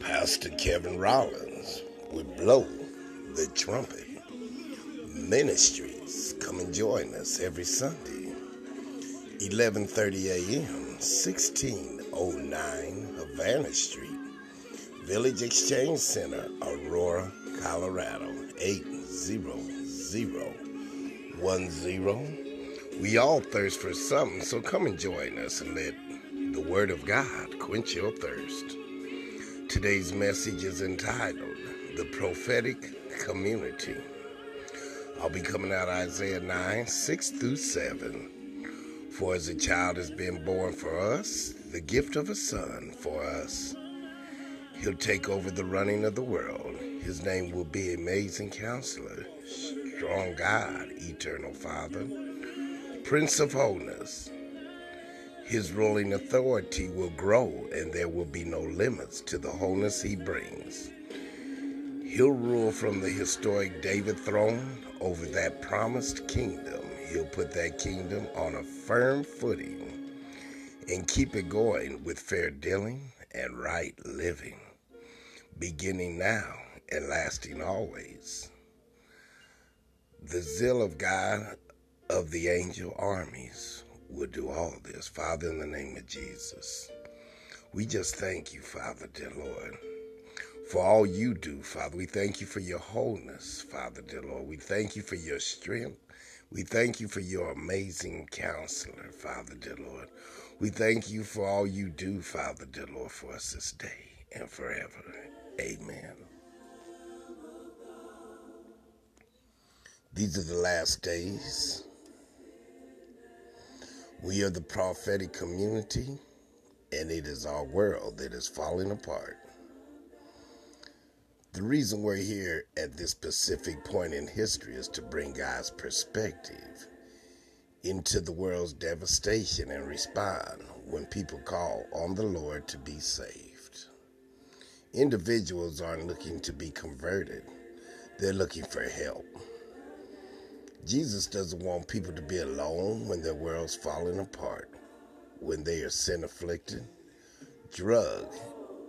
Pastor Kevin Rollins would blow the trumpet. Ministries come and join us every Sunday, 11:30 a.m., 1609 Havana Street, Village Exchange Center, Aurora, Colorado, 80010. We all thirst for something, so come and join us and let the Word of God quench your thirst. Today's message is entitled The Prophetic Community. I'll be coming out Isaiah 9, 6 through 7. For as a child has been born for us, the gift of a son for us. He'll take over the running of the world. His name will be Amazing Counselor, Strong God, Eternal Father, Prince of Wholeness. His ruling authority will grow, and there will be no limits to the wholeness he brings. He'll rule from the historic David throne over that promised kingdom. He'll put that kingdom on a firm footing and keep it going with fair dealing and right living, beginning now and lasting always. The zeal of God of the angel armies will do all this. Father, in the name of Jesus, we just thank you, Father, dear Lord, for all you do, Father. We thank you for your wholeness, Father, dear Lord. We thank you for your strength. We thank you for your amazing counselor, Father, dear Lord. We thank you for all you do, Father, dear Lord, for us this day and forever. Amen. These are the last days. We are the prophetic community, and it is our world that is falling apart. The reason we're here at this specific point in history is to bring God's perspective into the world's devastation and respond when people call on the Lord to be saved. Individuals aren't looking to be converted, they're looking for help. Jesus doesn't want people to be alone when their world's falling apart, when they are sin afflicted, drug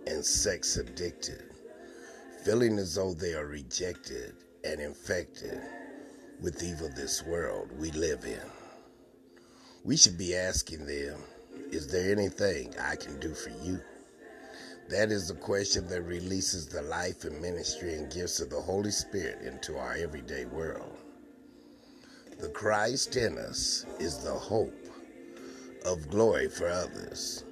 and sex addicted, feeling as though they are rejected and infected with evil this world we live in. We should be asking them, Is there anything I can do for you? That is the question that releases the life and ministry and gifts of the Holy Spirit into our everyday world. The Christ in us is the hope of glory for others.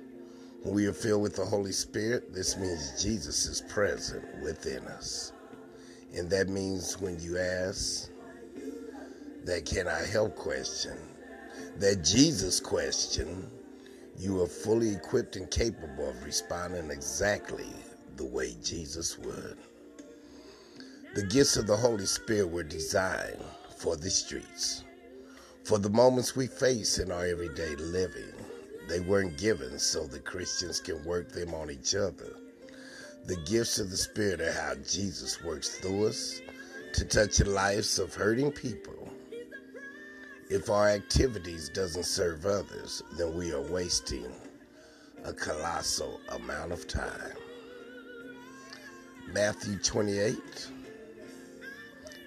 When we are filled with the Holy Spirit, this means Jesus is present within us. And that means when you ask that can I help question, that Jesus question, you are fully equipped and capable of responding exactly the way Jesus would. The gifts of the Holy Spirit were designed for the streets. For the moments we face in our everyday living, they weren't given so the Christians can work them on each other. The gifts of the Spirit are how Jesus works through us to touch the lives of hurting people. If our activities doesn't serve others, then we are wasting a colossal amount of time. Matthew 28,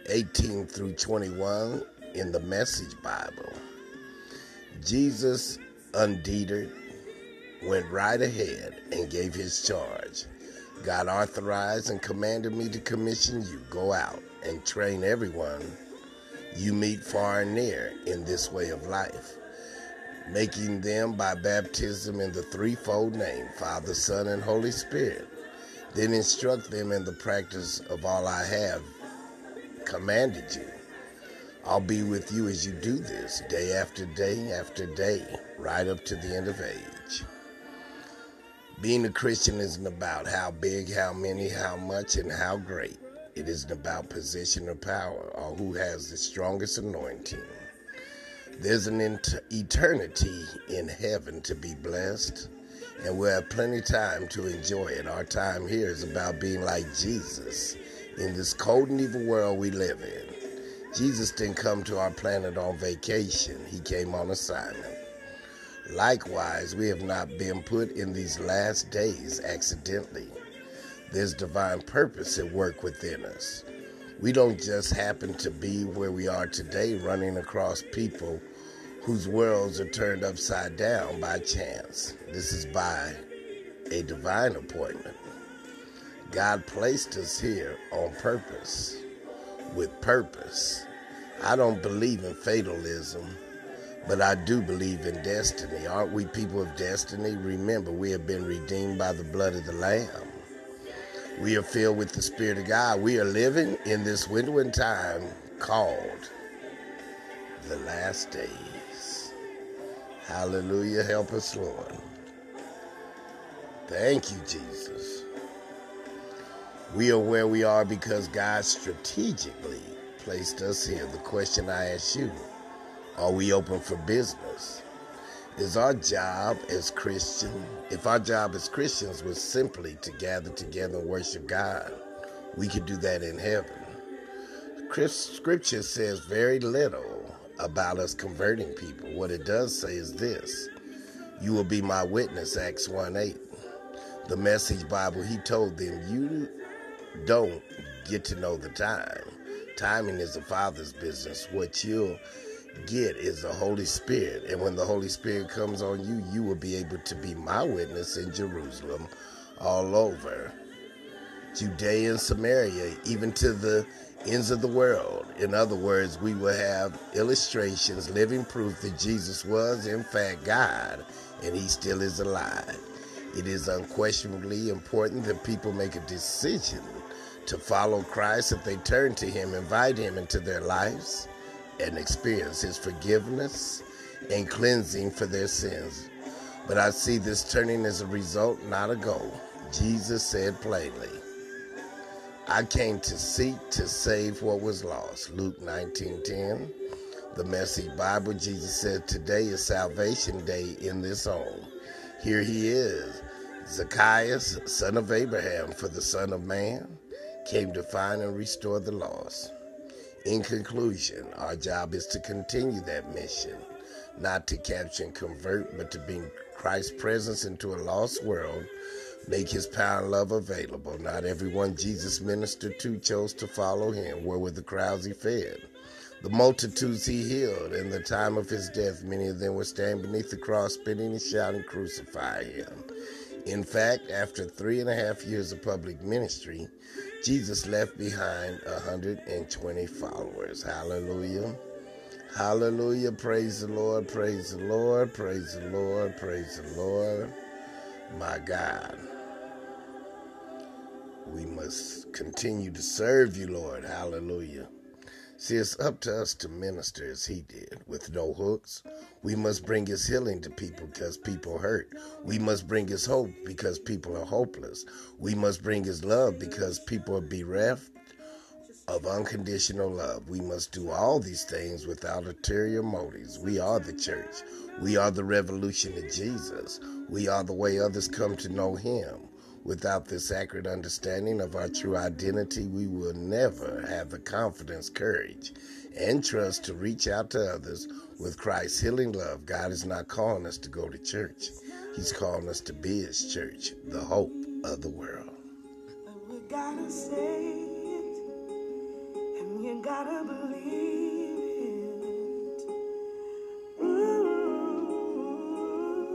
18 through 21 in the Message Bible. Jesus undeterred went right ahead and gave his charge. God authorized and commanded me to commission you go out and train everyone you meet far and near in this way of life, making them by baptism in the threefold name Father, Son, and Holy Spirit. Then instruct them in the practice of all I have commanded you. I'll be with you as you do this, day after day after day, right up to the end of age. Being a Christian isn't about how big, how many, how much, and how great. It isn't about position or power or who has the strongest anointing. There's an eternity in heaven to be blessed, and we'll have plenty of time to enjoy it. Our time here is about being like Jesus in this cold and evil world we live in. Jesus didn't come to our planet on vacation, He came on assignment. Likewise, we have not been put in these last days accidentally. There's divine purpose at work within us. We don't just happen to be where we are today running across people whose worlds are turned upside down by chance. This is by a divine appointment. God placed us here on purpose, with purpose. I don't believe in fatalism, but I do believe in destiny. Aren't we people of destiny? Remember, we have been redeemed by the blood of the Lamb. We are filled with the Spirit of God. We are living in this window in time called the last days. Hallelujah. Help us, Lord. Thank you, Jesus. We are where we are because God strategically placed us here. The question I ask you are we open for business? Is our job as Christian, if our job as Christians was simply to gather together and worship God, we could do that in heaven. Scripture says very little about us converting people. What it does say is this You will be my witness, Acts 1 8. The message Bible, he told them, You don't get to know the time. Timing is the Father's business. What you'll get is the Holy Spirit. And when the Holy Spirit comes on you, you will be able to be my witness in Jerusalem, all over Judea and Samaria, even to the ends of the world. In other words, we will have illustrations, living proof that Jesus was, in fact, God, and he still is alive. It is unquestionably important that people make a decision to follow Christ if they turn to Him, invite Him into their lives, and experience His forgiveness and cleansing for their sins. But I see this turning as a result, not a goal. Jesus said plainly, I came to seek to save what was lost. Luke 19:10. The Message Bible, Jesus said, Today is salvation day in this home. Here he is, Zacchaeus, son of Abraham, for the Son of Man came to find and restore the lost. In conclusion, our job is to continue that mission, not to capture and convert, but to bring Christ's presence into a lost world, make his power and love available. Not everyone Jesus ministered to chose to follow him. Where were the crowds he fed? The multitudes he healed. In the time of his death, many of them were standing beneath the cross, spitting and shouting, Crucify him. In fact, after three and a half years of public ministry, Jesus left behind 120 followers. Hallelujah. Hallelujah. Praise the Lord. Praise the Lord. Praise the Lord. Praise the Lord. My God. We must continue to serve you, Lord. Hallelujah. See, it's up to us to minister as he did, with no hooks. We must bring his healing to people because people hurt. We must bring his hope because people are hopeless. We must bring his love because people are bereft of unconditional love. We must do all these things without ulterior motives. We are the church. We are the revolution of Jesus. We are the way others come to know him. Without this accurate understanding of our true identity, we will never have the confidence, courage, and trust to reach out to others with Christ's healing love. God is not calling us to go to church, He's calling us to be His church, the hope of the world. And we gotta say it, and gotta believe.